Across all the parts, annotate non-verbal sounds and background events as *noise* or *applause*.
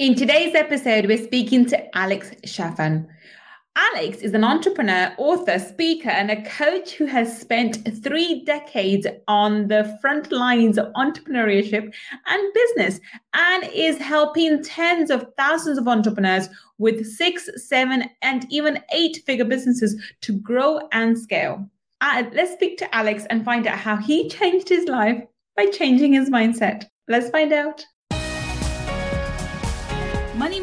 In today's episode, we're speaking to Alex Charfen. Alex is an entrepreneur, author, speaker, and a coach who has spent three decades on the front lines of entrepreneurship and business and is helping tens of thousands of entrepreneurs with six, seven, and even eight figure businesses to grow and scale. Uh, let's speak to Alex and find out how he *laughs* changed his life by changing his mindset. Let's find out.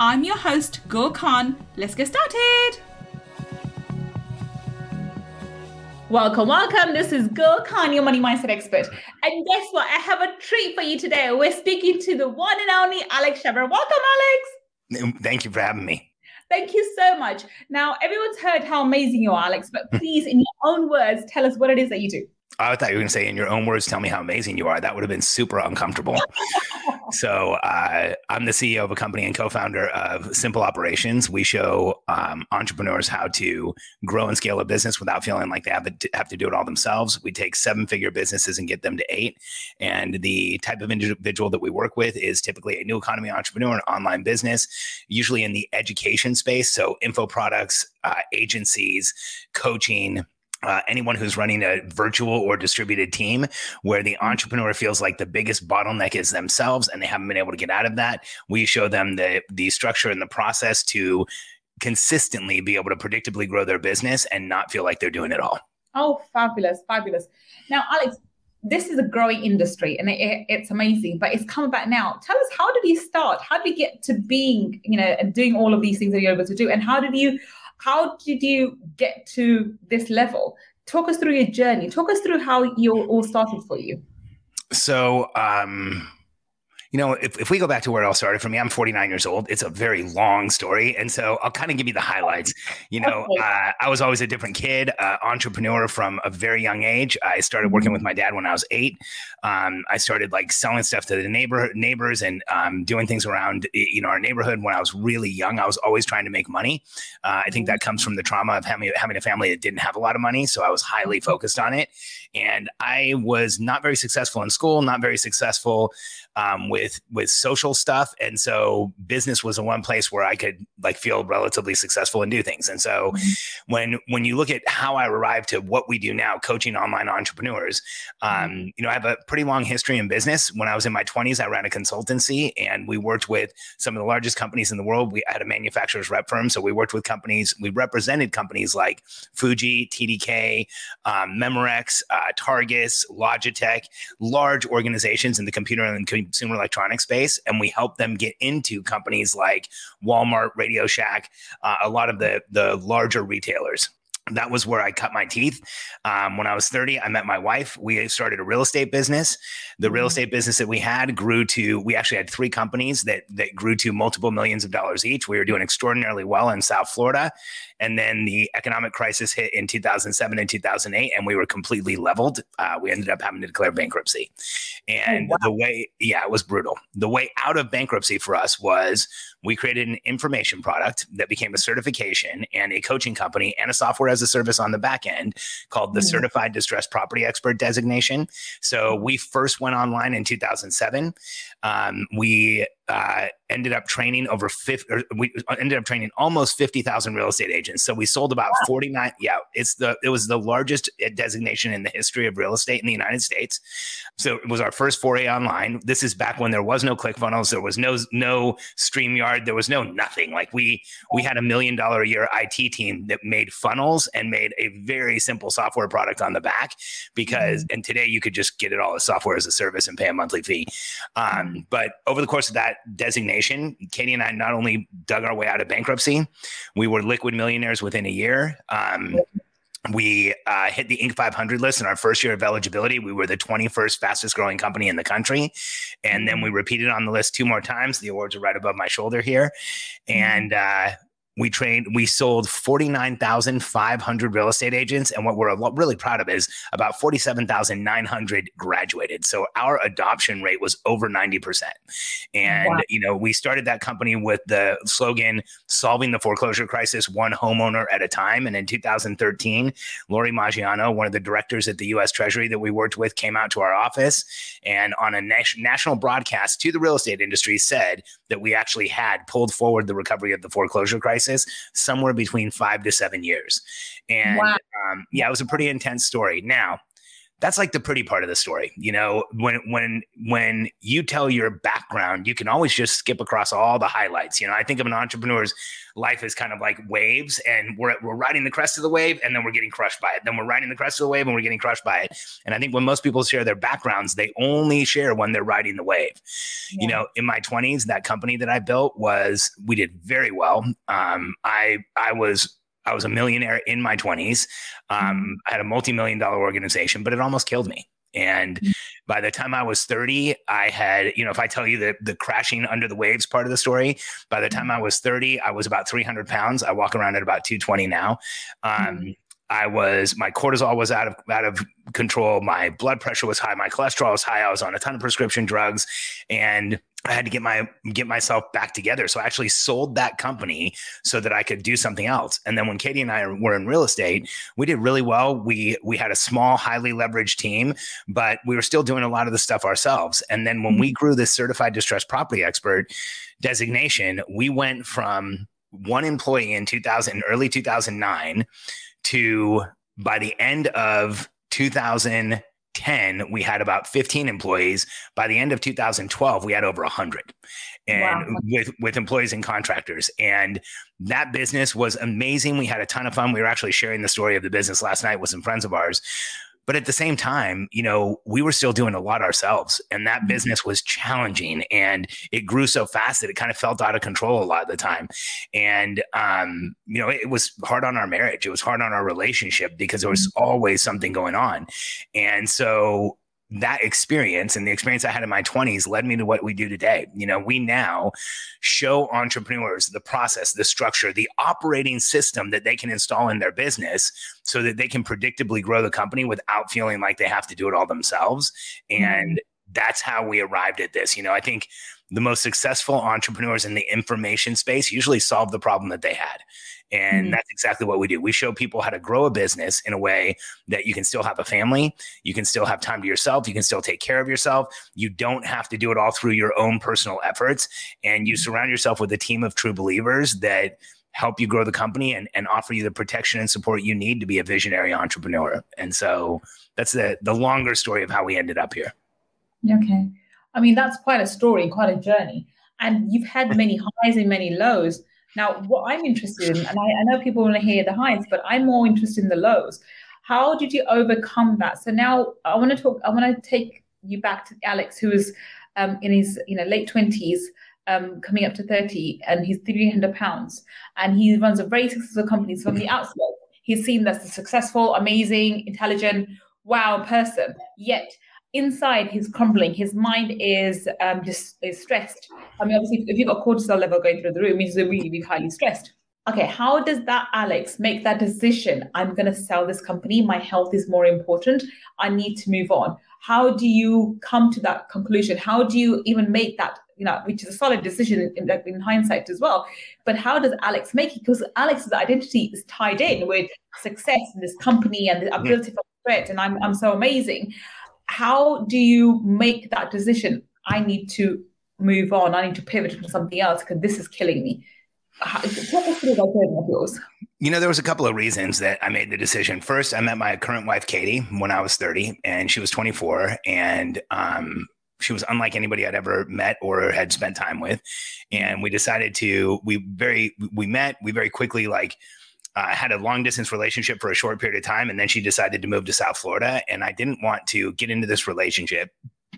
I'm your host, Gul Khan. Let's get started. Welcome, welcome. This is Gul Khan, your money mindset expert. And guess what? I have a treat for you today. We're speaking to the one and only Alex Charfen. Welcome, Alex. Thank you for having me. Thank you so much. Now, everyone's heard how amazing you are, Alex, but please, in your own words, tell us what it is that you do. I thought you were going to say, in your own words, tell me how amazing you are. That would have been super uncomfortable. *laughs* so, uh, I'm the CEO of a company and co founder of Simple Operations. We show um, entrepreneurs how to grow and scale a business without feeling like they have to, have to do it all themselves. We take seven figure businesses and get them to eight. And the type of individual that we work with is typically a new economy entrepreneur, an online business, usually in the education space. So, info products, uh, agencies, coaching uh, anyone who's running a virtual or distributed team where the mm-hmm. entrepreneur feels like the biggest bottleneck is themselves and they haven't been able to get out of that we show them the the structure and the process to consistently be able to predictably grow their business and not feel like they're doing it all. Oh fabulous fabulous. Now alex this is a growing industry and it, it's amazing but it's come back now. Tell us how did you start? How did you get to being you know and doing all of these things that you're able to do? And how did you how did you get to this level? Talk us through your journey. Talk us through how you all started for you. So, um, you know, if, if we go back to where it all started for me, I'm 49 years old. It's a very long story. And so I'll kind of give you the highlights. You know, uh, I was always a different kid, uh, entrepreneur from a very young age. I started working with mm-hmm. my dad when I was eight. Um, I started like selling stuff to the neighbor neighbors and um, doing things around, you know, our neighborhood when I was really young. I was always trying to make money. Uh, I think that mm-hmm. comes from the trauma of having, having a family that didn't have a lot of money. So I was highly mm-hmm. focused on it. And I was not very successful in school, not very successful um, with with social stuff, and so business was the one place where I could like feel relatively successful and do things. And so mm-hmm. when when you look at how I arrived to what we do now, coaching online entrepreneurs, mm-hmm. um, you know, I have a pretty long history in business. When I was in my twenties, I ran a consultancy, and we worked with some of the largest companies in the world. We had a manufacturer's rep firm, so we worked with companies. We represented companies like Fuji, TDK, um, Memorex, uh, Targus, Logitech, large organizations in the computer and consumer electronics space, and we help them get into companies like Walmart, Radio Shack, uh, a lot of the the larger retailers that was where I cut my teeth. Um, when I was 30, I met my wife. We started a real estate business. The real mm-hmm. estate business that we had grew to, we actually had three companies that, that grew to multiple millions of dollars each. We were doing extraordinarily well in South Florida. And then the economic crisis hit in 2007 and 2008, and we were completely leveled. Uh, we ended up having to declare bankruptcy. And oh, wow. the way, yeah, it was brutal. The way out of bankruptcy for us was we created an information product that became a certification and a coaching company and a software as a service on the back end called the mm-hmm. Certified Distressed Property Expert designation. So we first went online in 2007. Um, we uh, ended up training over 50 we ended up training almost 50,000 real estate agents. So we sold about wow. 49 yeah, it's the it was the largest uh, designation in the history of real estate in the United States. So it was our first foray online. This is back when there was no ClickFunnels, there was no no StreamYard, there was no nothing. Like we we had a million dollar a year IT team that made funnels and made a very simple software product on the back because mm-hmm. and today you could just get it all as software as a service and pay a monthly fee. Um, but over the course of that designation, Katie and I not only dug our way out of bankruptcy, we were liquid millionaires within a year. Um, we uh, hit the Inc. 500 list in our first year of eligibility. We were the 21st fastest growing company in the country. And then we repeated on the list two more times. The awards are right above my shoulder here. And uh, we trained we sold 49,500 real estate agents. And what we're really proud of is about 47,900 graduated. So our adoption rate was over 90% and wow. you know we started that company with the slogan solving the foreclosure crisis one homeowner at a time. And in 2013 Lori Maggiano one of the directors at the US Treasury that we worked with came out to our office and on a national broadcast to the real estate industry said that we actually had pulled forward the recovery of the foreclosure crisis crisis somewhere between five to seven years. And wow. um, yeah, it was a pretty intense story. Now, that's like the pretty part of the story you know? When when when you tell your background you can always just skip across all the highlights you know? I think of an entrepreneur's life as kind of like waves and we're, we're riding the crest of the wave and then we're getting crushed by it. Then we're riding the crest of the wave and we're getting crushed by it. And i think when most people share their backgrounds they only share when they're riding the wave. Yeah. you know in my 20s that company that i built was we did very well. Um, i i was I was a millionaire in my 20s. Um, mm-hmm. I had a multi million dollar organization, but it almost killed me. And mm-hmm. by the time I was 30, I had, you know, if I tell you the, the crashing under the waves part of the story, by the time I was 30, I was about 300 pounds. I walk around at about 220 now. Um, mm-hmm. I was my cortisol was out of out of control. My blood pressure was high. My cholesterol was high. I was on a ton of prescription drugs, and I had to get my get myself back together. So I actually sold that company so that I could do something else. And then when Katie and I were in real estate, we did really well. We we had a small, highly leveraged team, but we were still doing a lot of the stuff ourselves. And then when we mm-hmm. grew this certified distressed property expert designation, we went from one employee in 2000 early 2009 to by the end of 2000 10, we had about 15 employees. By the end of 2012, we had over 100 and wow. with with employees and contractors. And that business was amazing. We had a ton of fun. We were actually sharing the story of the business last night with some friends of ours but at the same time, you know, we were still doing a lot ourselves and that mm-hmm. business was challenging and it grew so fast that it kind of felt out of control a lot of the time. And, um, you know, it was hard on our marriage. It was hard on our relationship because there was mm-hmm. always something going on. And so that experience and the experience I had in my 20s led me to what we do today. You know, we now show entrepreneurs the process, the structure, the operating system that they can install in their business so that they can predictably grow the company without feeling like they have to do it all themselves. And mm-hmm. that's how we arrived at this. You know, I think the most successful entrepreneurs in the information space usually solve the problem that they had. And mm-hmm. that's exactly what we do. We show people how to grow a business in a way that you can still have a family, you can still have time to yourself, you can still take care of yourself. You don't have to do it all through your own personal efforts. And you mm-hmm. surround yourself with a team of true believers that help you grow the company and, and offer you the protection and support you need to be a visionary entrepreneur. And so that's the the longer story of how we ended up here. Okay. I mean, that's quite a story, quite a journey. And you've had many highs and many lows. Now, what I'm interested in, and I, I know people want to hear the highs, but I'm more interested in the lows. How did you overcome that? So now I want to talk, I want to take you back to Alex, who is um, in his you know late 20s, um, coming up to 30, and he's 300 pounds. And he runs a very successful company. So from the outside, he's seen as a successful, amazing, intelligent, wow person. Yet inside he's crumbling. His mind is um, just is stressed. I mean obviously if you've got cortisol level going through the roof means they're really, really highly stressed. Okay how does that alex make that decision? I'm going to sell this company. My health is more important. I need to move on. How do you come to that conclusion? How do you even make that you know which is a solid decision in, in hindsight as well. But how does alex make it? Because alex's identity is tied in with success in this company and the mm-hmm. ability for threat and I'm, I'm so amazing how do you make that decision? I need to move on. I need to pivot to something else because this is killing me. You know, there was a couple of reasons that I made the decision. First, I met my current wife, Katie, when I was 30, and she was 24. And um, she was unlike anybody I'd ever met or had spent time with. And we decided to, we very, we met, we very quickly like, uh, had a long distance relationship for a short period of time, and then she decided to move to South Florida. And I didn't want to get into this relationship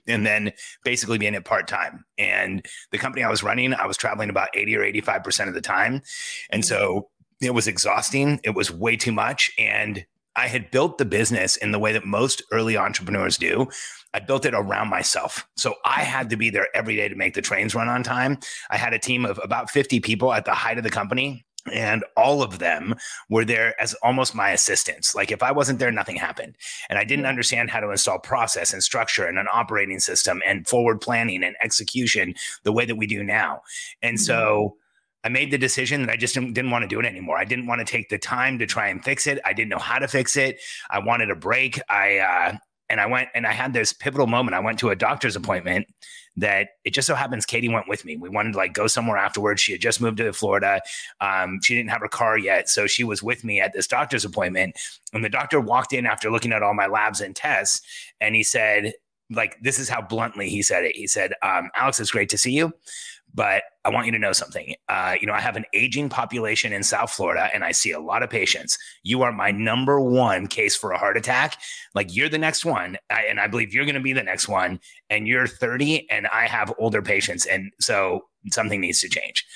and then basically be in it part time. And the company I was running, I was traveling about 80 or 85% of the time. And so it was exhausting. It was way too much. And I had built the business in the way that most early entrepreneurs do. I built it around myself. So I had to be there every day to make the trains run on time. I had a team of about 50 people at the height of the company and all of them were there as almost my assistants. Like if I wasn't there, nothing happened. And I didn't understand how to install process and structure and an operating system and forward planning and execution the way that we do now. And so mm-hmm. I made the decision that I just didn't, didn't, want to do it anymore. I didn't want to take the time to try and fix it. I didn't know how to fix it. I wanted a break. I uh, and I went and I had this pivotal moment. I went to a doctor's appointment that it just so happens Katie went with me. We wanted to like go somewhere afterwards. She had just moved to Florida. Um, she didn't have her car yet. So she was with me at this doctor's appointment. And the doctor walked in after looking at all my labs and tests. And he said, like, this is how bluntly he said it. He said, um, Alex, it's great to see you. But I want you to know something. Uh, you know, I have an aging population in South Florida and I see a lot of patients. You are my number one case for a heart attack. Like you're the next one. I, and I believe you're going to be the next one. And you're 30 and I have older patients. And so something needs to change.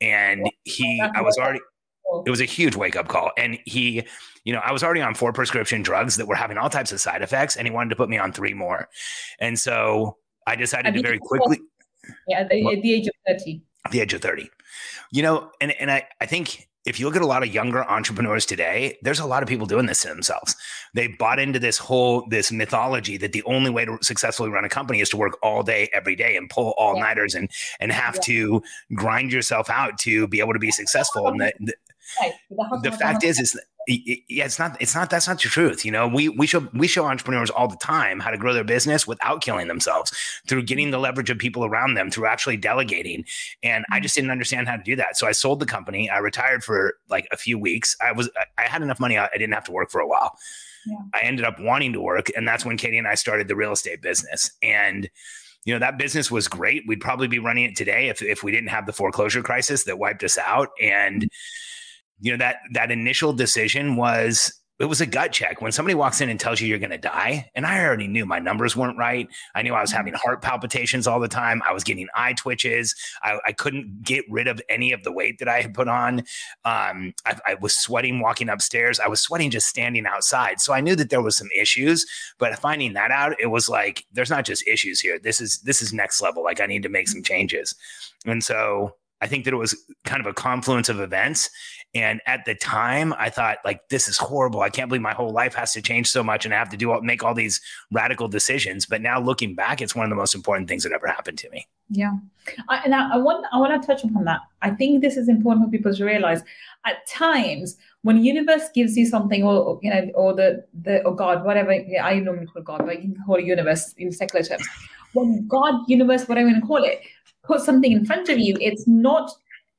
And he, I was already, it was a huge wake up call. And he, you know, I was already on four prescription drugs that were having all types of side effects, and he wanted to put me on three more. And so I decided to very quickly. Yeah, at the, at the age of 30. At the age of 30. You know, and, and I, I think if you look at a lot of younger entrepreneurs today, there's a lot of people doing this to themselves. They bought into this whole this mythology that the only way to successfully run a company is to work all day every day and pull all nighters and and have yeah. to grind yourself out to be able to be successful. And the, right. the, the fact is, is yeah, it's not, it's not, that's not the truth. You know, we, we show, we show entrepreneurs all the time how to grow their business without killing themselves through getting the leverage of people around them, through actually delegating. And I mm-hmm. just didn't understand how to do that. So I sold the company. I retired for like a few weeks. I was, I had enough money. I didn't have to work for a while. Yeah. I ended up wanting to work. And that's when Katie and I started the real estate business. And, you know, that business was great. We'd probably be running it today if, if we didn't have the foreclosure crisis that wiped us out. And, you know that that initial decision was it was a gut check. When somebody walks in and tells you you're going to die and i already knew my numbers weren't right. I knew i was having heart palpitations all the time. I was getting eye twitches. I, I couldn't get rid of any of the weight that i had put on. Um, I, I, was sweating walking upstairs. I was sweating just standing outside. So i knew that there was some issues but finding that out it was like there's not just issues here. This is this is next level. Like i need to make some changes. And so I think that it was kind of a confluence of events. And at the time, I thought, like, this is horrible. I can't believe my whole life has to change so much and I have to do all, make all these radical decisions. But now looking back, it's one of the most important things that ever happened to me. Yeah. I, and I, I, want, I want to touch upon that. I think this is important for people to realize at times when universe gives you something or, you know, or the, the, or God, whatever, I normally call God, but you can call it universe in secular terms. When God, universe, whatever you want to call it, put something in front of you, it's not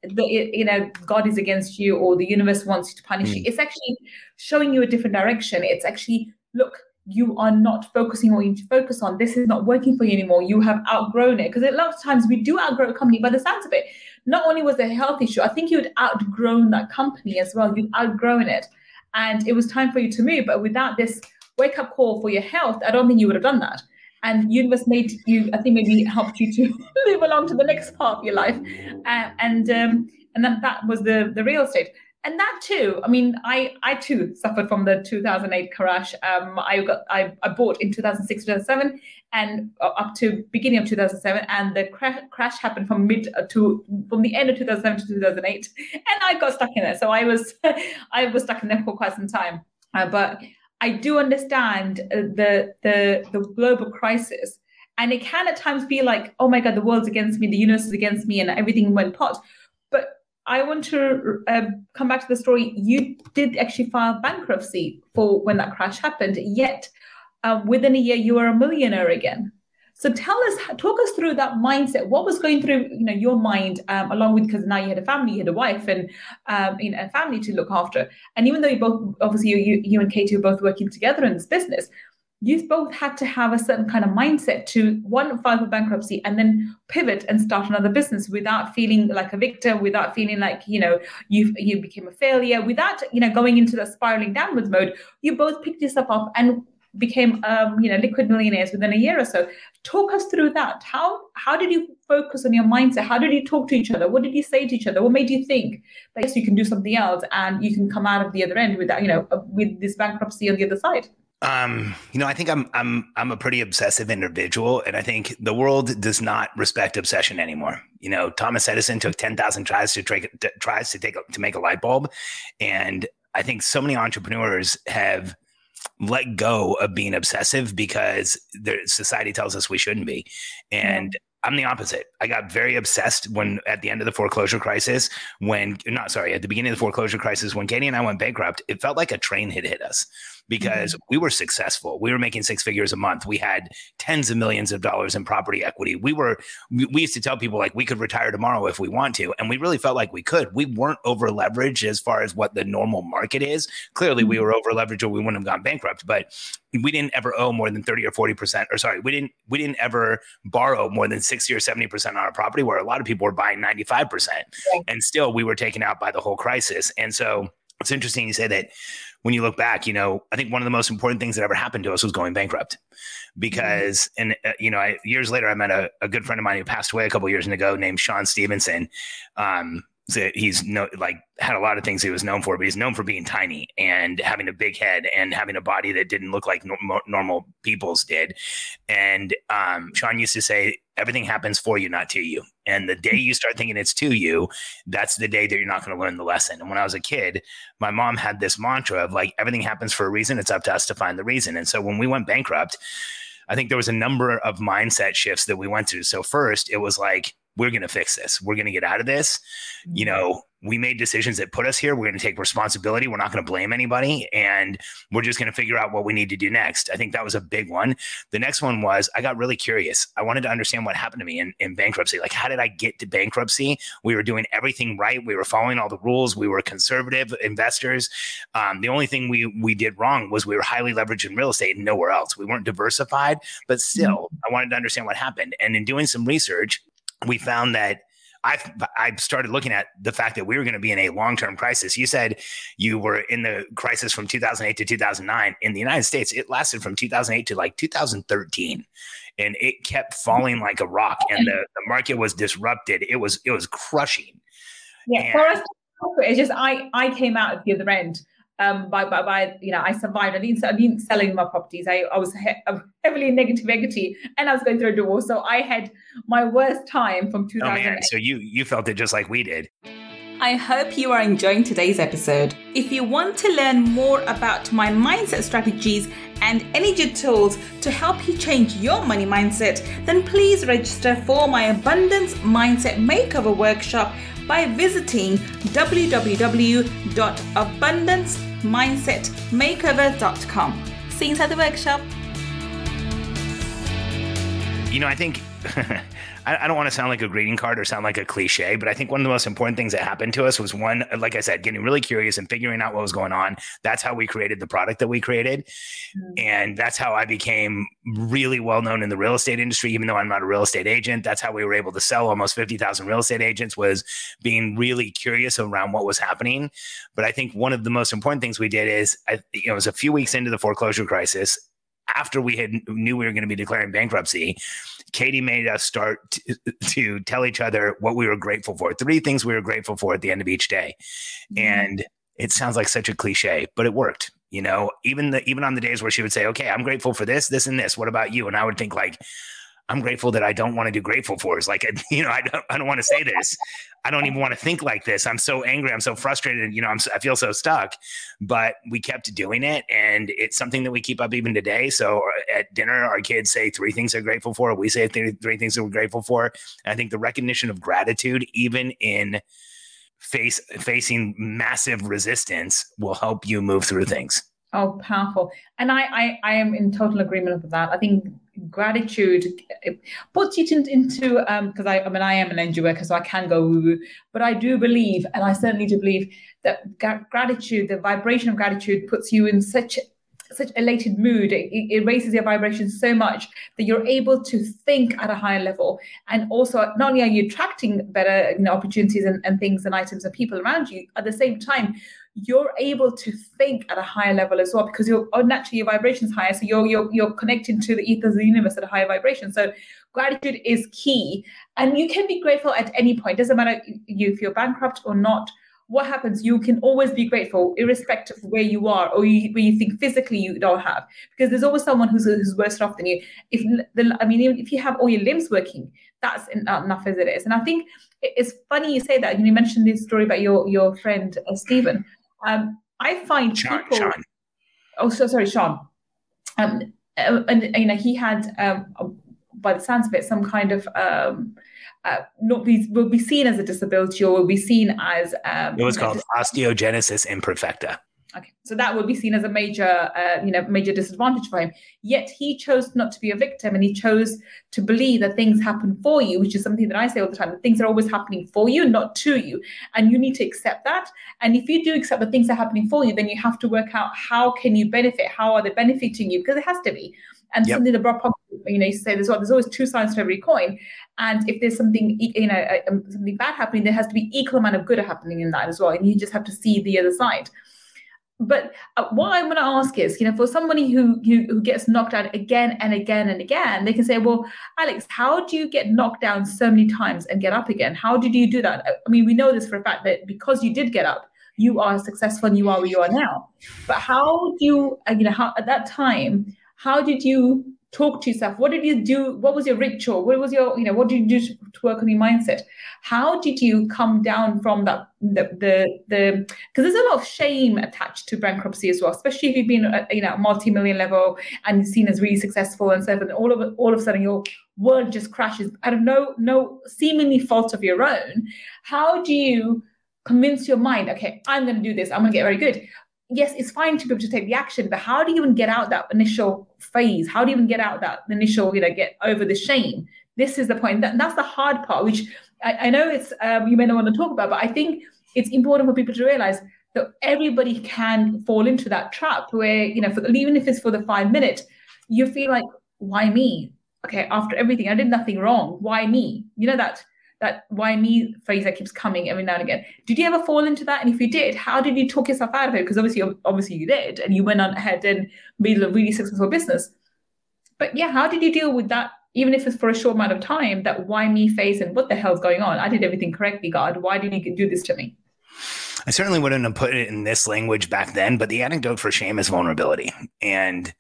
the you know god is against you or the universe wants you to punish mm. you it's actually showing you a different direction. It's actually look you are not focusing what you need to focus on. This is not working for you anymore. You have outgrown it. Because a lot of times we do outgrow a company by the sounds of it. Not only was there a health issue i think you had outgrown that company as well. You've outgrown it. And it was time for you to move. But without this wake up call for your health i don't think you would have done that and universe made you i think maybe helped you to *laughs* move along to the next part of your life. Uh, and um, and that, that was the the real estate. And that too i mean i i too suffered from the 2008 crash. Um, i got I, I bought in 2006 2007 and uh, up to beginning of 2007 and the cra- crash happened from mid uh, to from the end of 2007 to 2008 and i got stuck in there. So i was *laughs* i was stuck in there for quite some time. Uh, but I do understand uh, the the the global crisis, and it can at times be like, oh my god, the world's against me, the universe is against me, and everything went pot. But I want to uh, come back to the story. You did actually file bankruptcy for when that crash happened, yet uh, within a year you were a millionaire again. So tell us, talk us through that mindset. What was going through, you know, your mind, um, along with because now you had a family, you had a wife, and um, you know, a family to look after. And even though you both, obviously, you, you and Katie were both working together in this business, you both had to have a certain kind of mindset to one file for bankruptcy and then pivot and start another business without feeling like a victim without feeling like you know you you became a failure without you know going into the spiraling downwards mode you both picked yourself up and became um, you know liquid millionaires within a year or so. Talk us through that. How how did you focus on your mindset? How did you talk to each other? What did you say to each other? What made you think that yes, you can do something else and you can come out of the other end with that, you know, uh, with this bankruptcy on the other side? Um, you know, I think I'm I'm I'm a pretty obsessive individual, and I think the world does not respect obsession anymore. You know, Thomas Edison took ten thousand tries to try, tries to take to make a light bulb, and I think so many entrepreneurs have let go of being obsessive because society tells us we shouldn't be, and. I'm the opposite. I got very obsessed when at the end of the foreclosure crisis, when not sorry, at the beginning of the foreclosure crisis, when Katie and I went bankrupt, it felt like a train had hit us because mm-hmm. we were successful. We were making six figures a month. We had tens of millions of dollars in property equity. We were, we, we used to tell people like we could retire tomorrow if we want to. And we really felt like we could. We weren't over leveraged as far as what the normal market is. Clearly, we mm-hmm. were over leveraged or we wouldn't have gone bankrupt, but we didn't ever owe more than 30 or 40%, or sorry, we didn't, we didn't ever borrow more than 60 or 70% on our property where a lot of people were buying 95%. And still we were taken out by the whole crisis. And so it's interesting you say that when you look back, you know, I think one of the most important things that ever happened to us was going bankrupt because, mm-hmm. and, uh, you know, I, years later, I met a, a, good friend of mine who passed away a couple years ago named Sean Stephenson. Um, he's no like had a lot of things he was known for, but he's known for being tiny and having a big head and having a body that didn't look like no- normal people's did. And um, Sean used to say, everything happens for you, not to you. And the day you start thinking it's to you, that's the day that you're not going to learn the lesson. And when I was a kid, my mom had this mantra of like, everything happens for a reason. It's up to us to find the reason. And so when we went bankrupt, I think there was a number of mindset shifts that we went through. So first, it was like, we're going to fix this. We're going to get out of this. You mm-hmm. know, we made decisions that put us here. We're going to take responsibility. We're not going to blame anybody. And we're just going to figure out what we need to do next. I think that was a big one. The next one was I got really curious. I wanted to understand what happened to me in, in bankruptcy. Like, how did I get to bankruptcy? We were doing everything right. We were following all the rules. We were conservative investors. Um, the only thing we, we did wrong was we were highly leveraged in real estate and nowhere else. We weren't diversified, but still, mm-hmm. I wanted to understand what happened. And in doing some research, we found that I I started looking at the fact that we were going to be in a long term crisis. You said you were in the crisis from 2008 to 2009. In the United States, it lasted from 2008 to like 2013, and it kept falling like a rock. And the, the market was disrupted. It was it was crushing. Yeah, and, for us, it's just I I came out at the other end um, by, by, by, you know, I survived. I didn't, I didn't sell any of my properties. I, I was he- heavily negative equity and I was going through a divorce. So I had my worst time from 2000. Oh man, so you, you felt it just like we did. I hope you are enjoying today's episode. If you want to learn more about my mindset strategies and energy tools to help you change your money mindset, then please register for my Abundance Mindset Makeover Workshop by visiting www.abundance.com mindsetmakeover.com. See you inside the workshop. You know, I think *laughs* I, don't want to sound like a greeting card or sound like a cliche, but I think one of the most important things that happened to us was one, like I said, getting really curious and figuring out what was going on. That's how we created the product that we created. Mm-hmm. And that's how I became really well known in the real estate industry, even though I'm not a real estate agent. That's how we were able to sell almost 50,000 real estate agents was being really curious around what was happening. But I think one of the most important things we did is, I, you know, it was a few weeks into the foreclosure crisis after we had knew we were going to be declaring bankruptcy, Katie made us start to, to, tell each other what we were grateful for. Three things we were grateful for at the end of each day. Mm-hmm. And it sounds like such a cliche, but it worked. You know, even the even on the days where she would say, "Okay, I'm grateful for this, this, and this. What about you?" and I would think like, I'm grateful that I don't want to do grateful for. It's like, *laughs* you know, I don't, I don't want to say this. I don't even want to think like this. I'm so angry. I'm so frustrated. You know, I'm, I feel so stuck, but we kept doing it. And it's something that we keep up even today. So uh, at dinner, our kids say three things they're grateful for. We say three, three things that we're grateful for. And I think the recognition of gratitude, even in face facing massive resistance will help you move through things. Oh, powerful. And I, I, I am in total agreement with that. I think gratitude puts you into um because I, I mean I am an energy worker so I can go woo woo but I do believe and I certainly do believe that gratitude the vibration of gratitude puts you in such such elated mood. It, it, raises your vibration so much that you're able to think at a higher level. And also, not only are you attracting better you know, opportunities and, and things and items and people around you, at the same time, you're able to think at a higher level as well because you're oh, naturally your vibration's higher. So you're you're you're connecting to the ethers of the universe at a higher vibration. So gratitude is key. And you can be grateful at any point. Doesn't matter if you're bankrupt or not what happens? You can always be grateful, irrespective of where you are or you, where you think physically you don't have, because there's always someone who's, who's worse off than you. If the, I mean, even if you have all your limbs working, that's enough as it is. And I think it's funny you say that. You mentioned this story about your your friend uh, Stephen. Um, I find Sean, people. Sean. Oh, so sorry, Sean. Um, uh, and you know he had, um, by the sounds of it, some kind of um, uh, not be will be seen as a disability or will be seen as um, it was called osteogenesis imperfecta. Okay, so that would be seen as a major, uh, you know, major disadvantage for him. Yet he chose not to be a victim, and he chose to believe that things happen for you, which is something that I say all the time: that things are always happening for you, not to you, and you need to accept that. And if you do accept that things are happening for you, then you have to work out how can you benefit, how are they benefiting you, because it has to be. And yep. something that Bob you know, you say there's, well, there's always two sides to every coin. And if there's something, you know, um, something bad happening, there has to be equal amount of good happening in that as well. And you just have to see the other side. But uh, what I want to ask is, you know, for somebody who, who who gets knocked out again and again and again, they can say, "Well, Alex, how do you get knocked down so many times and get up again? How did you do that?" I mean, we know this for a fact that because you did get up, you are successful and you are where you are now. But how do you, uh, you know, how at that time, how did you talk to yourself. What did you do? What was your ritual? What was your you know what did you do to work on your mindset? How did you come down from that the the the because there's a lot of shame attached to bankruptcy as well especially if you've been at, you know multi-million level and seen as really successful and stuff and all of all of a sudden your world just crashes out of no no seemingly fault of your own. How do you convince your mind okay i'm going to do this. I'm going to get very good yes, it's fine to be able to take the action, but how do you even get out that initial phase? How do you even get out that initial, you know, get over the shame? This is the point. That, that's the hard part, which I, I know it's um, you may not want to talk about, but I think it's important for people to realize that everybody can fall into that trap where, you know, for, even if it's for the five minutes, you feel like, why me? Okay, after everything, I did nothing wrong. Why me? You know that that why me phrase that keeps coming every now and again. Did you ever fall into that? And if you did, how did you talk yourself out of it? Because obviously, obviously you did, and you went on ahead and made a really successful business. But yeah, how did you deal with that? Even if it's for a short amount of time, that why me phase and what the hell's going on? I did everything correctly, God. Why did you do this to me? I certainly wouldn't have put it in this language back then, but the antidote for shame is vulnerability. And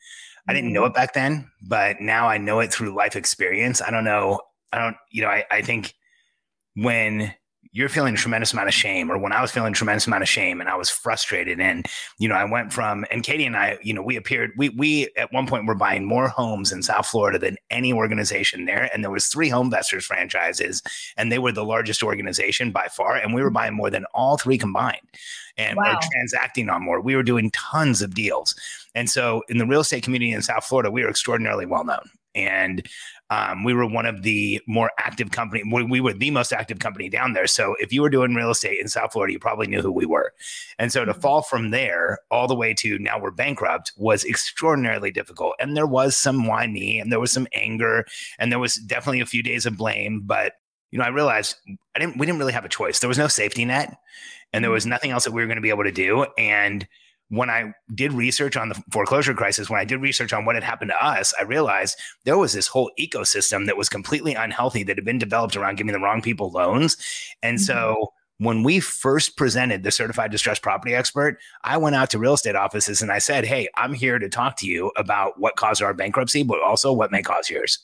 I didn't know mm. it back then, but now I know it through life experience. I don't know. I don't, you know, I, I think when you're feeling a tremendous amount of shame or when I was feeling a tremendous amount of shame and I was frustrated and you know I went from and Katie and I you know we appeared we we at one point were buying more homes in South Florida than any organization there. And there was three HomeVestors franchises and they were the largest organization by far. And we were buying more than all three combined and wow. we're transacting on more. We were doing tons of deals. And so in the real estate community in South Florida we were extraordinarily well known and um, we were one of the more active company. We were the most active company down there. So if you were doing real estate in South Florida, you probably knew who we were. And so to mm-hmm. fall from there all the way to now we're bankrupt was extraordinarily difficult. And there was some why me, and there was some anger, and there was definitely a few days of blame. But you know, I realized I didn't. We didn't really have a choice. There was no safety net, and there mm-hmm. was nothing else that we were going to be able to do. And when I did research on the foreclosure crisis, when I did research on what had happened to us, I realized there was this whole ecosystem that was completely unhealthy that had been developed around giving the wrong people loans. And mm-hmm. so when we first presented the certified distressed property expert, I went out to real estate offices and I said, Hey, I'm here to talk to you about what caused our bankruptcy, but also what may cause yours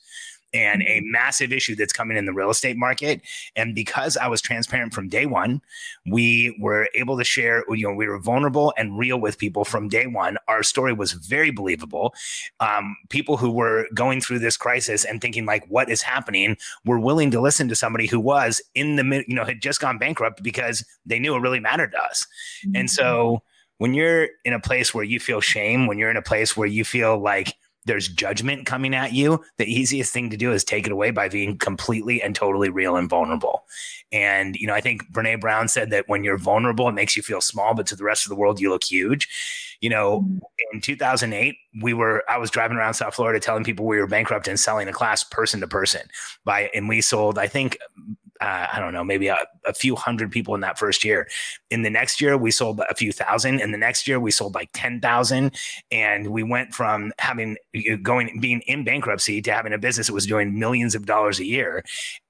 and a mm-hmm. massive issue that's coming in the real estate market. And because I was transparent from day one, we were able to share, you know, we were vulnerable and real with people from day one. Our story was very believable. Um, people who were going through this crisis and thinking, like, what is happening, were willing to listen to somebody who was in the, you know, had just gone bankrupt because they knew it really mattered to us. Mm-hmm. And so when you're in a place where you feel shame, when you're in a place where you feel like, there's judgment coming at you, the easiest thing to do is take it away by being completely and totally real and vulnerable. And, you know, I think Brene Brown said that when you're vulnerable, it makes you feel small, but to the rest of the world, you look huge. You know, in 2008, we were, I was driving around South Florida telling people we were bankrupt and selling a class person to person by, and we sold, I think, uh, I don't know, maybe a, a, few hundred people in that first year. In the next year, we sold a few thousand. In the next year, we sold like 10,000. And we went from having going, being in bankruptcy to having a business that was doing millions of dollars a year.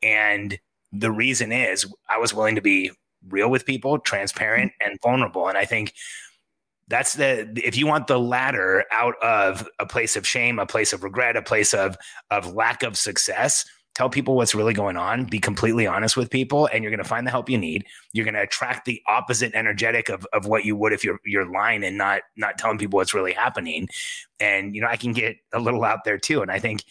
And the reason is I was willing to be real with people, transparent and vulnerable. And I think that's the if you want the ladder out of a place of shame, a place of regret, a place of of lack of success, tell people what's really going on, be completely honest with people, and you're going to find the help you need. You're going to attract the opposite energetic of, of what you would if you're you're lying and not not telling people what's really happening. And you know, I can get a little out there too. And I think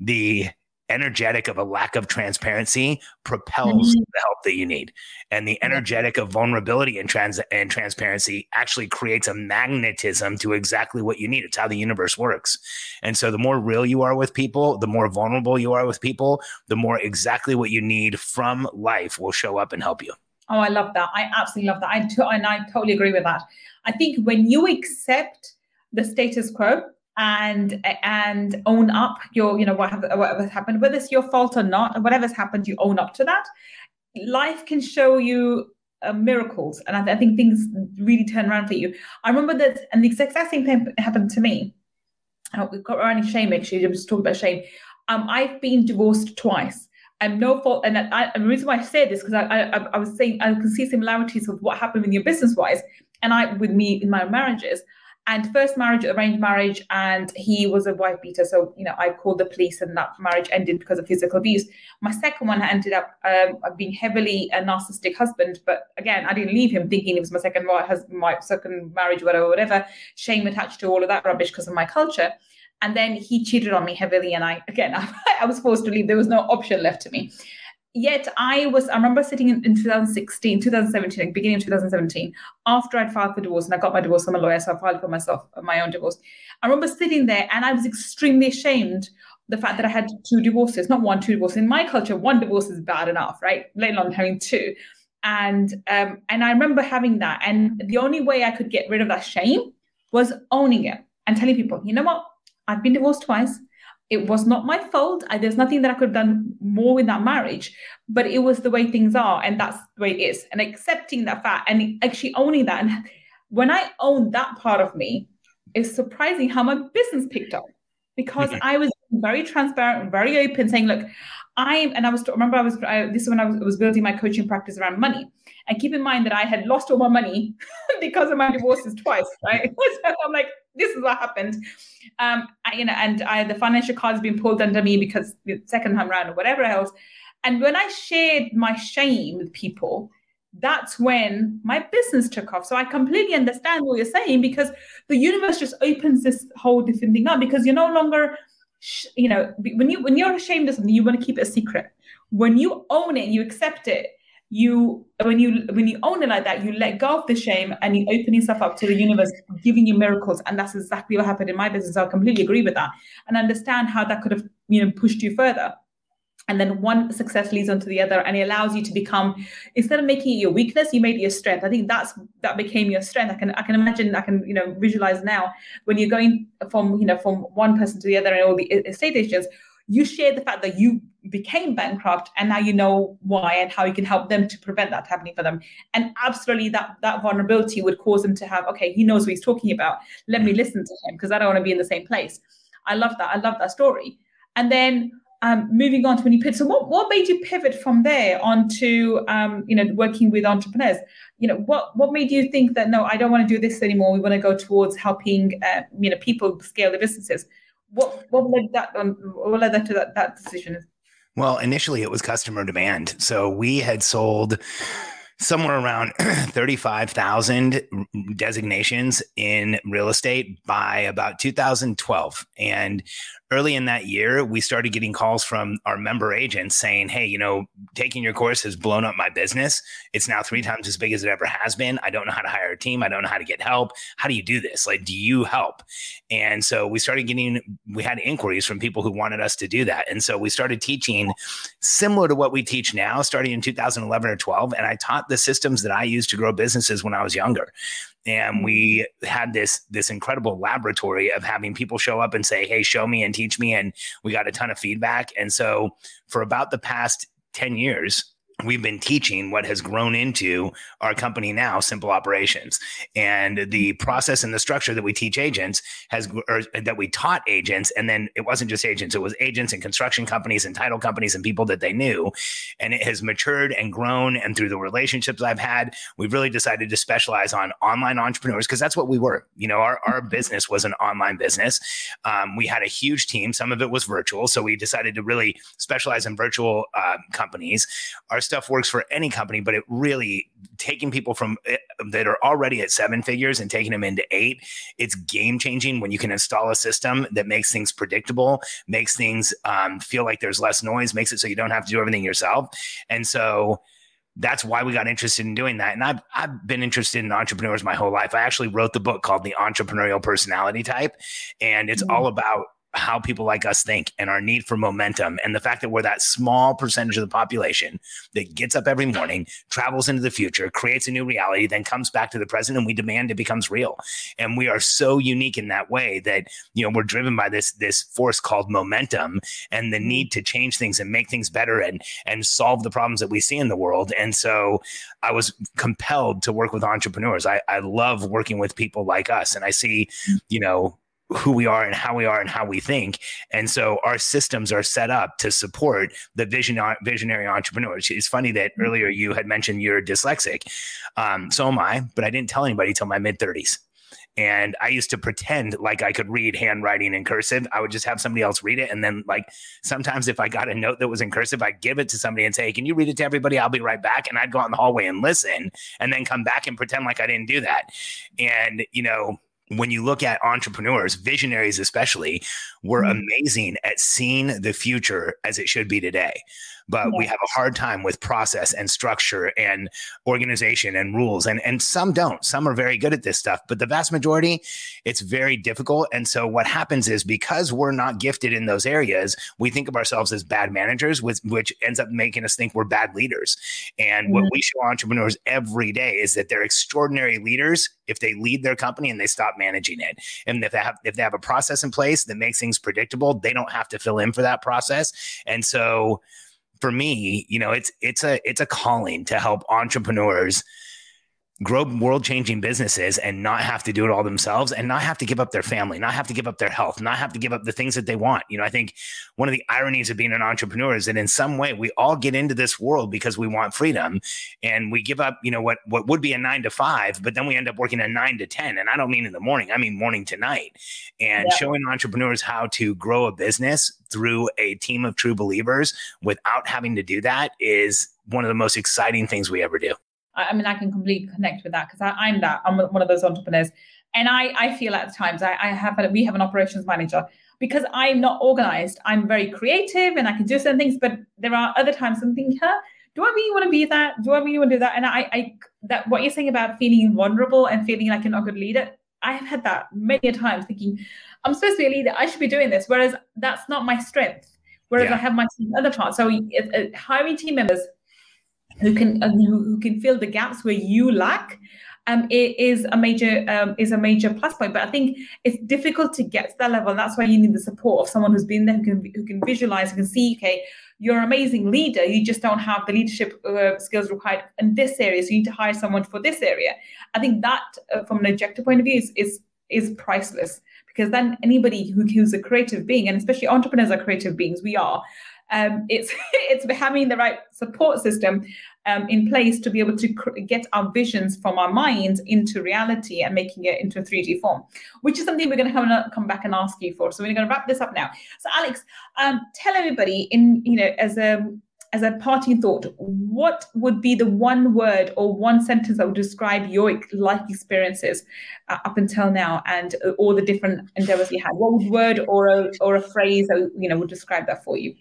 the energetic of a lack of transparency propels mm-hmm. the help that you need. And the energetic of vulnerability and trans and transparency actually creates a magnetism to exactly what you need. It's how the universe works. And so the more real you are with people the more vulnerable you are with people the more exactly what you need from life will show up and help you. Oh i love that. I absolutely love that. I t- and i totally agree with that. I think when you accept the status quo and and own up your you know what have, whatever's happened whether it's your fault or not whatever's happened you own up to that. Life can show you uh, miracles and I, th- I, think things really turn around for you. I remember that and the exact same thing happened to me. Oh, we've got around shame actually just talking about shame. Um, i've been divorced twice. And no fault and, I, and the reason why i say this because I, I i was saying i can see similarities with what happened with your business wise and i with me in my marriages and first marriage, arranged marriage, and he was a wife beater. So, you know, I called the police and that marriage ended because of physical abuse. My second one ended up um, being heavily a narcissistic husband. But again, I didn't leave him thinking it was my second husband, my second marriage, whatever, whatever. Shame attached to all of that rubbish because of my culture. And then he cheated on me heavily. And I, again, I, *laughs* I was forced to leave. There was no option left to me yet I was, I remember sitting in, in 2016, 2017, beginning of 2017, after I'd filed for divorce and I got my divorce from a lawyer, so I filed for myself, my own divorce. I remember sitting there and I was extremely ashamed the fact that I had two divorces, not one, two divorces. In my culture, one divorce is bad enough, right? Let alone having two. And um, and I remember having that. And the only way I could get rid of that shame was owning it and telling people, you know what? I've been divorced twice it was not my fault. I, there's nothing that I could have done more with that marriage, but it was the way things are, and that's the way it is. And accepting that fact and actually owning that. And when I owned that part of me, it's surprising how my business picked up because I was very transparent and very open, saying, "Look, I'm," and I was remember I was I, this is when I was, was building my coaching practice around money. And keep in mind that I had lost all my money *laughs* because of my divorces twice, right? *laughs* so I'm like, this is what happened. Um, I, you know, and I, the financial card's been pulled under me because the second time around or whatever else. And when I shared my shame with people, that's when my business took off. So I completely understand what you're saying because the universe just opens this whole different thing up because you're no longer, you know, when you when you're ashamed of something, you want to keep it a secret. When you own it, you accept it, you when you when you own it like that you let go of the shame and you open yourself up to the universe giving you miracles. And that's exactly what happened in my business. I completely agree with that and understand how that could have you know pushed you further. And then one success leads on to the other and it allows you to become instead of making it your weakness you made it your strength. I think that's that became your strength. I can i can imagine i can you know visualize now when you're going from you know from one person to the other and all the estate agents you share the fact that you became bankrupt and now you know why and how you can help them to prevent that happening for them. And absolutely that that vulnerability would cause them to have okay he knows what he's talking about. Let me listen to him because i don't want to be in the same place. I love that i love that story. And then um, moving on to when you pivot so what, what made you pivot from there onto um, you know working with entrepreneurs? You know what what made you think that no i don't want to do this anymore. We want to go towards helping uh, you know people scale their businesses. What what led that on what led that to that, that decision well, initially it was customer demand. So we had sold somewhere around *clears throat* 35,000 designations in real estate by about 2012. And early in that year, we started getting calls from our member agents saying, Hey, you know, taking your course has blown up my business. It's now three times as big as it ever has been. I don't know how to hire a team. I don't know how to get help. How do you do this? Like, do you help? And so we started getting, we had inquiries from people who wanted us to do that. And so we started teaching similar to what we teach now, starting in 2011 or 12. And I taught the systems that I used to grow businesses when I was younger. And we had this this incredible laboratory of having people show up and say hey show me and teach me and we got a ton of feedback. And so for about the past 10 years we've been teaching what has grown into our company now simple operations. And the process and the structure that we teach agents has or that we taught agents and then it wasn't just agents it was agents and construction companies and title companies and people that they knew. And it has matured and grown and through the relationships i've had we've really decided to specialize on online entrepreneurs because that's what we were. You know our, our business was an online business. Um, we had a huge team. Some of it was virtual so we decided to really specialize in virtual uh, companies. Our stuff works for any company, but it really taking people from eh, that are already at seven figures and taking them into eight, it's game changing when you can install a system that makes things predictable, makes things um, feel like there's less noise, makes it so you don't have to do everything yourself. And so that's why we got interested in doing that. And I've, I've been interested in entrepreneurs my whole life. I actually wrote the book called The Entrepreneurial Personality Type, and it's mm-hmm. all about how people like us think and our need for momentum and the fact that we're that small percentage of the population that gets up every morning travels into the future creates a new reality then comes back to the present and we demand it becomes real. And we are so unique in that way that you know we're driven by this this force called momentum and the mm-hmm. need to change things and make things better and and solve the problems that we see in the world. And so i was compelled to work with entrepreneurs. I, I love working with people like us and i see mm. you know who we are and how we are and how we think. And so our systems are set up to support the vision visionary entrepreneurs. It's funny that mm-hmm. earlier you had mentioned you're dyslexic. Um, so am I, but I didn't tell anybody till my mid 30s. And I used to pretend like I could read handwriting in cursive. I would just have somebody else read it. And then, like, sometimes if I got a note that was in cursive, I'd give it to somebody and say, hey, Can you read it to everybody? I'll be right back. And I'd go out in the hallway and listen and then come back and pretend like I didn't do that. And, you know, when you look at entrepreneurs, visionaries especially, we're mm-hmm. amazing at seeing the future as it should be today but we have a hard time with process and structure and organization and rules and and some don't. Some are very good at this stuff but the vast majority it's very difficult. And so what happens is because we're not gifted in those areas we think of ourselves as bad managers with which ends up making us think we're bad leaders. And mm-hmm. what we show entrepreneurs every day is that they're extraordinary leaders if they lead their company and they stop managing it. And if they have if they have a process in place that makes things predictable they don't have to fill in for that process. And so for me, you know, it's it's a it's a calling to help entrepreneurs grow world changing businesses and not have to do it all themselves and not have to give up their family, not have to give up their health, not have to give up the things that they want. You know, I think one of the ironies of being an entrepreneur is that in some way we all get into this world because we want freedom and we give up, you know, what what would be a 9 to 5, but then we end up working a 9 to 10 and I don't mean in the morning, I mean morning to night. And yeah. showing entrepreneurs how to grow a business through a team of true believers without having to do that is one of the most exciting things we ever do. I, mean, I can completely connect with that because I'm that. I'm one of those entrepreneurs, and I I feel at times I, I have a, we have an operations manager because I'm not organized. I'm very creative and I can do certain things, but there are other times I'm thinking, huh, do I really want to be that? Do I really want to do that? And I, I that what you're saying about feeling vulnerable and feeling like you're not a good leader, I have had that many a times thinking, I'm supposed to be a leader. I should be doing this. Whereas that's not my strength. Whereas yeah. I have my team other parts. So uh, hiring team members who can uh, who, can fill the gaps where you lack um, it is a major um, is a major plus point. But I think it's difficult to get to that level. And that's why you need the support of someone who's been there, who can who can visualize, who can see. Okay, you're an amazing leader. You just don't have the leadership uh, skills required in this area. So you need to hire someone for this area. I think that, uh, from an objective point of view, is is is priceless because then anybody who, who's a creative being, and especially entrepreneurs are creative beings, we are um, it's *laughs* it's having the right support system um, in place to be able to cr- get our visions from our minds into reality and making it into a 3D form, which is something we're going to come, come back and ask you for. So we're going to wrap this up now. So Alex, um, tell everybody in you know as a as a parting thought, what would be the one word or one sentence that would describe your life experiences uh, up until now and uh, all the different endeavors you had? What word or a, or a phrase that, you know would describe that for you?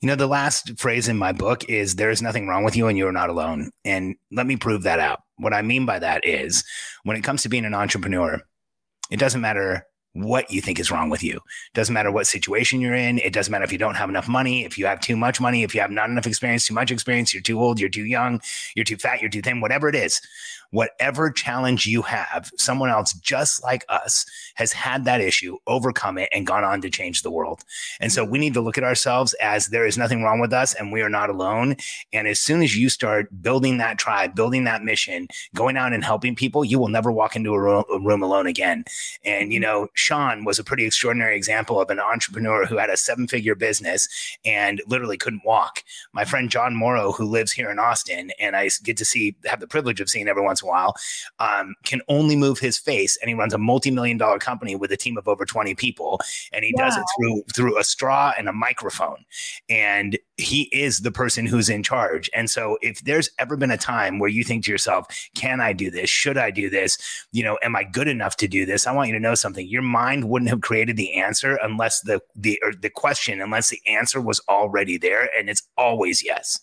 You know, the last phrase in my book is there is nothing wrong with you and you're not alone. And let me prove that out. What I mean by that is when it comes to being an entrepreneur, it doesn't matter what you think is wrong with you. It Doesn't matter what situation you're in. It doesn't matter if you don't have enough money, if you have too much money, if you have not enough experience, too much experience, you're too old, you're too young, you're too fat, you're too thin, whatever it is whatever challenge you have, someone else just like us has had that issue, overcome it, and gone on to change the world. And so mm-hmm. we need to look at ourselves as there is nothing wrong with us and we are not alone. And as soon as you start building that tribe, building that mission, going out and helping people, you will never walk into a room, a room alone again. And, you mm-hmm. know, Sean was a pretty extraordinary example of an entrepreneur who had a seven figure business and literally couldn't walk. My friend Jon Morrow, who lives here in Austin, and I get to see, have the privilege of seeing every once in a while, um, can only move his face, and he runs a multi-million dollar company with a team of over 20 people, and he wow. does it through through a straw and a microphone, and he is the person who's in charge. And so, if there's ever been a time where you think to yourself, "Can I do this? Should I do this? You know, am I good enough to do this?" I want you to know something. Your mind wouldn't have created the answer unless the the or the question, unless the answer was already there, and it's always yes.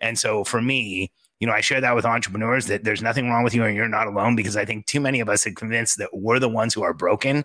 And so, for me you know, I share that with entrepreneurs that there's nothing wrong with you and you're not alone because I think too many of us are convinced that we're the ones who are broken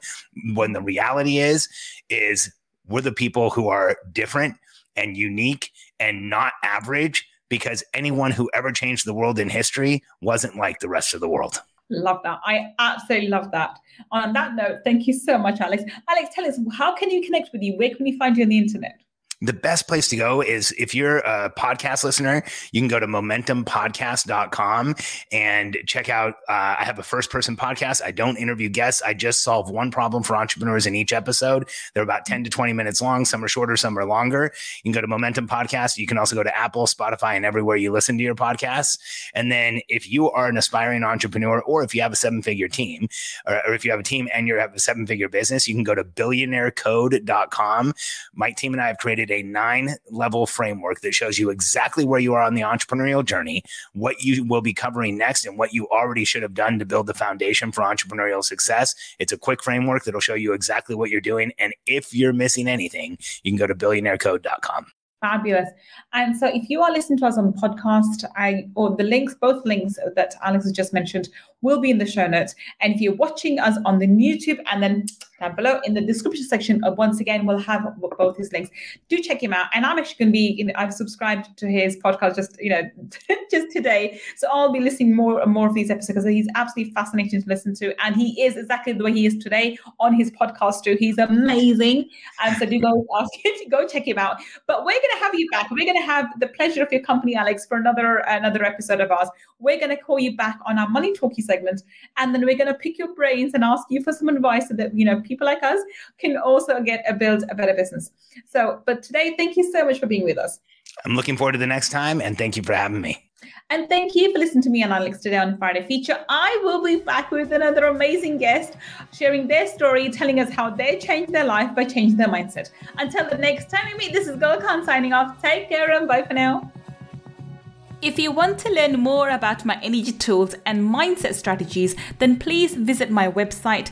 when the reality is is we're the people who are different and unique and not average because anyone who ever changed the world in history wasn't like the rest of the world. Love that. I absolutely love that. On that note, thank you so much, Alex. Alex, tell us how can you connect with you? Where can we find you on the internet? The best place to go is if you're a podcast listener, you can go to momentumpodcast.com and check out. Uh, I have a first person podcast. I don't interview guests. I just solve one problem for entrepreneurs in each episode. They're about 10 to 20 minutes long. Some are shorter, some are longer. You can go to Momentum Podcast. You can also go to Apple, Spotify, and everywhere you listen to your podcasts. And then if you are an aspiring entrepreneur or if you have a seven figure team or, or if you have a team and you have a seven figure business, you can go to billionairecode.com. My team and I have created a nine level framework that shows you exactly where you are on the entrepreneurial journey, what you will be covering next, and what you already should have done to build the foundation for entrepreneurial success. It's a quick framework that'll show you exactly what you're doing. And if you're missing anything, you can go to billionairecode.com. Fabulous. And so if you are listening to us on podcast, I or the links, both links that Alex has just mentioned will be in the show notes. And if you're watching us on the YouTube and then down below in the description section, uh, once again, we'll have both his links. Do check him out. And I'm actually going to be, know, I've subscribed to his podcast just, you know, *laughs* just today. So I'll be listening more and more of these episodes because he's absolutely fascinating to listen to. And he is exactly the way he is today on his podcast too. He's amazing. And so do go *laughs* ask him to go check him out. But we're going to have you back. We're going to have the pleasure of your company, Alex, for another another episode of ours. We're going to call you back on our money talkie segment, and then we're going to pick your brains and ask you for some advice so that you know people like us can also get a build a better business. So, but today, thank you so much for being with us. I'm looking forward to the next time, and thank you for having me. And thank you for listening to me and Alex today on Friday Feature. I will be back with another amazing guest sharing their story, telling us how they changed their life by changing their mindset. Until the next time we meet, this is Gul Khan signing off. Take care and bye for now. If you want to learn more about my energy tools and mindset strategies, then please visit my website